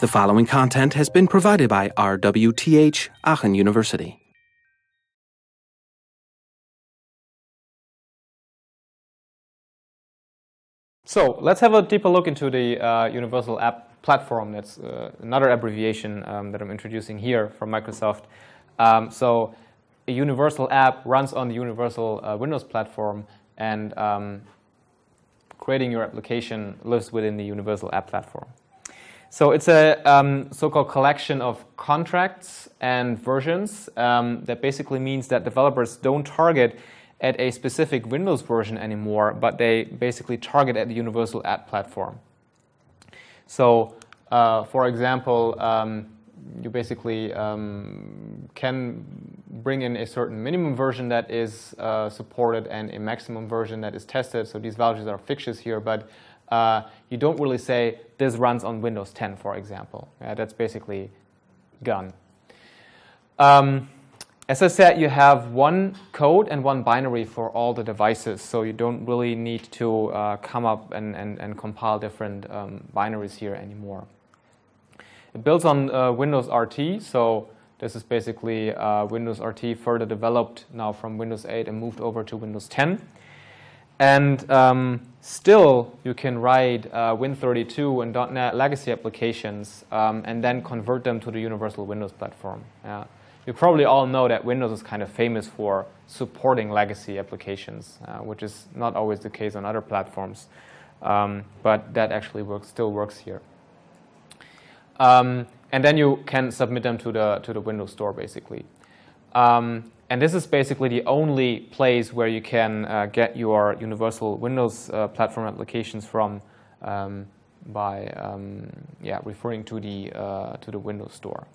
The following content has been provided by RWTH Aachen University. So let's have a deeper look into the uh, Universal App Platform. That's uh, another abbreviation um, that I'm introducing here from Microsoft. Um, so a Universal App runs on the Universal uh, Windows platform, and um, creating your application lives within the Universal App Platform. So it's a um, so-called collection of contracts and versions um, that basically means that developers don't target at a specific Windows version anymore, but they basically target at the Universal App Platform. So, uh, for example, um, you basically um, can bring in a certain minimum version that is uh, supported and a maximum version that is tested. So these values are fixtures here, but uh, you don't really say this runs on Windows 10, for example. Yeah, that's basically gone. Um, as I said, you have one code and one binary for all the devices, so you don't really need to uh, come up and, and, and compile different um, binaries here anymore. It builds on uh, Windows RT, so this is basically uh, Windows RT further developed now from Windows 8 and moved over to Windows 10. And um, still, you can write uh, Win32 and .NET legacy applications um, and then convert them to the Universal Windows platform. You probably all know that Windows is kind of famous for supporting legacy applications, uh, which is not always the case on other platforms. Um, but that actually works, still works here. Um, and then you can submit them to the, to the Windows Store, basically. Um, and this is basically the only place where you can uh, get your universal Windows uh, platform applications from um, by um, yeah, referring to the, uh, to the Windows Store.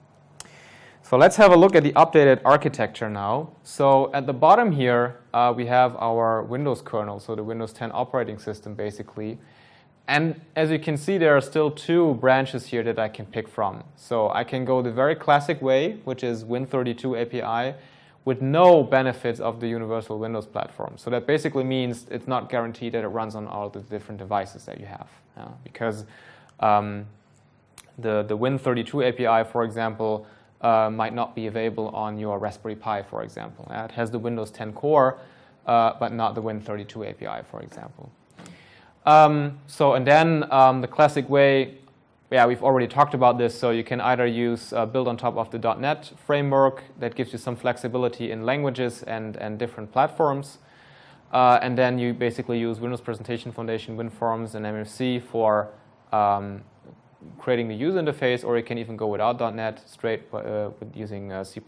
So let's have a look at the updated architecture now. So at the bottom here, uh, we have our Windows kernel, so the Windows 10 operating system basically. And as you can see, there are still two branches here that I can pick from. So I can go the very classic way, which is Win32 API, with no benefits of the universal Windows platform. So that basically means it's not guaranteed that it runs on all the different devices that you have. Uh, because um, the, the Win32 API, for example, uh, might not be available on your Raspberry Pi, for example. Uh, it has the Windows 10 core, uh, but not the Win32 API, for example. Um, so, and then um, the classic way yeah, we've already talked about this. So you can either use uh, build on top of the .NET framework that gives you some flexibility in languages and, and different platforms. Uh, and then you basically use Windows Presentation Foundation, WinForms, and MFC for um, creating the user interface, or you can even go without .NET straight uh, with using uh, C++,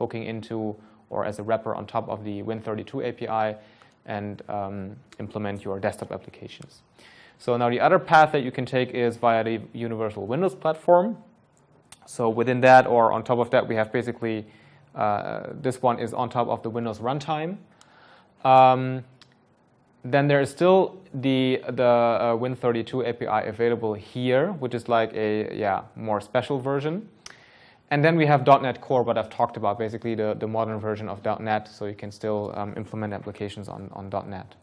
hooking into or as a wrapper on top of the Win32 API and um, implement your desktop applications. So now the other path that you can take is via the Universal Windows platform. So within that or on top of that, we have basically uh, this one is on top of the Windows runtime. Um, then there is still the the uh, Win32 API available here, which is like a yeah more special version. And then we have .NET Core, what I've talked about, basically the, the modern version of .NET, so you can still um, implement applications on, on .NET.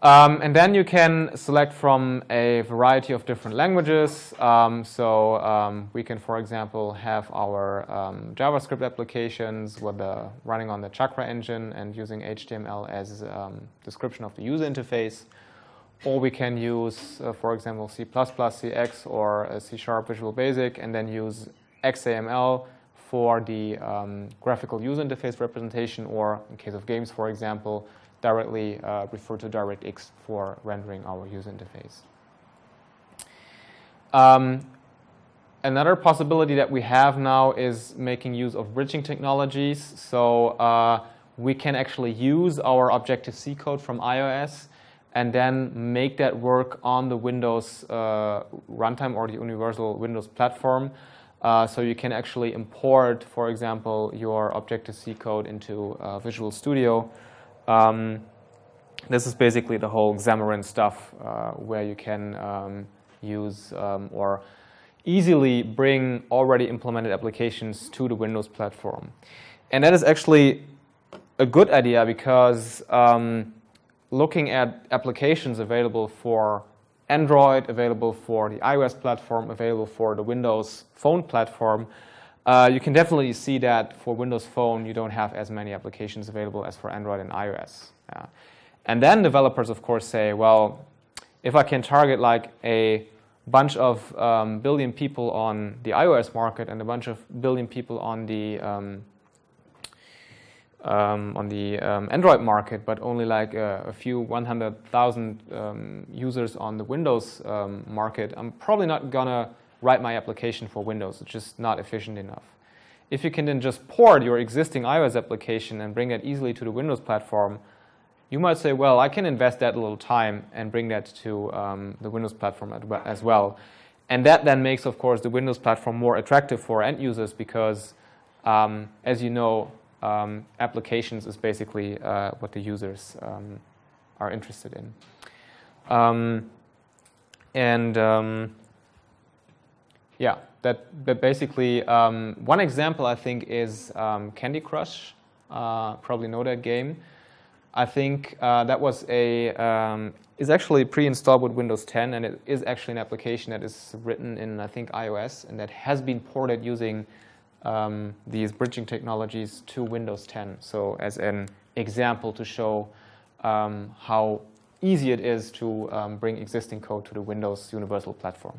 Um, and then you can select from a variety of different languages. Um, so um, we can, for example, have our um, JavaScript applications with the, running on the Chakra engine and using HTML as um, description of the user interface. Or we can use, uh, for example, C++, CX, or C Sharp Visual Basic, and then use XAML for the um, graphical user interface representation, or in case of games, for example, directly uh, refer to DirectX for rendering our user interface. Um, another possibility that we have now is making use of bridging technologies. So uh, we can actually use our Objective-C code from iOS and then make that work on the Windows uh, runtime or the universal Windows platform. Uh, so you can actually import, for example, your Objective-C code into uh, Visual Studio um, this is basically the whole Xamarin stuff uh, where you can um, use um, or easily bring already implemented applications to the Windows platform. And that is actually a good idea because um, looking at applications available for Android, available for the iOS platform, available for the Windows Phone platform. Uh, you can definitely see that for Windows Phone, you don't have as many applications available as for Android and iOS. Yeah. And then developers, of course, say, well, if I can target like a bunch of um, billion people on the iOS market and a bunch of billion people on the um, um, on the um, Android market, but only like a, a few 100,000 um, users on the Windows um, market, I'm probably not gonna write my application for Windows. It's just not efficient enough. If you can then just port your existing iOS application and bring it easily to the Windows platform, you might say, well, I can invest that little time and bring that to um, the Windows platform as well. And that then makes, of course, the Windows platform more attractive for end users because, um, as you know, um, applications is basically uh, what the users um, are interested in. Um, and um, yeah, that, basically, one example I think is Candy Crush. Uh, probably know that game. I think uh, that was a um, is actually pre-installed with Windows 10, and it is actually an application that is written in I think iOS, and that has been ported using um, these bridging technologies to Windows 10. So as an example to show um, how easy it is to um, bring existing code to the Windows Universal Platform.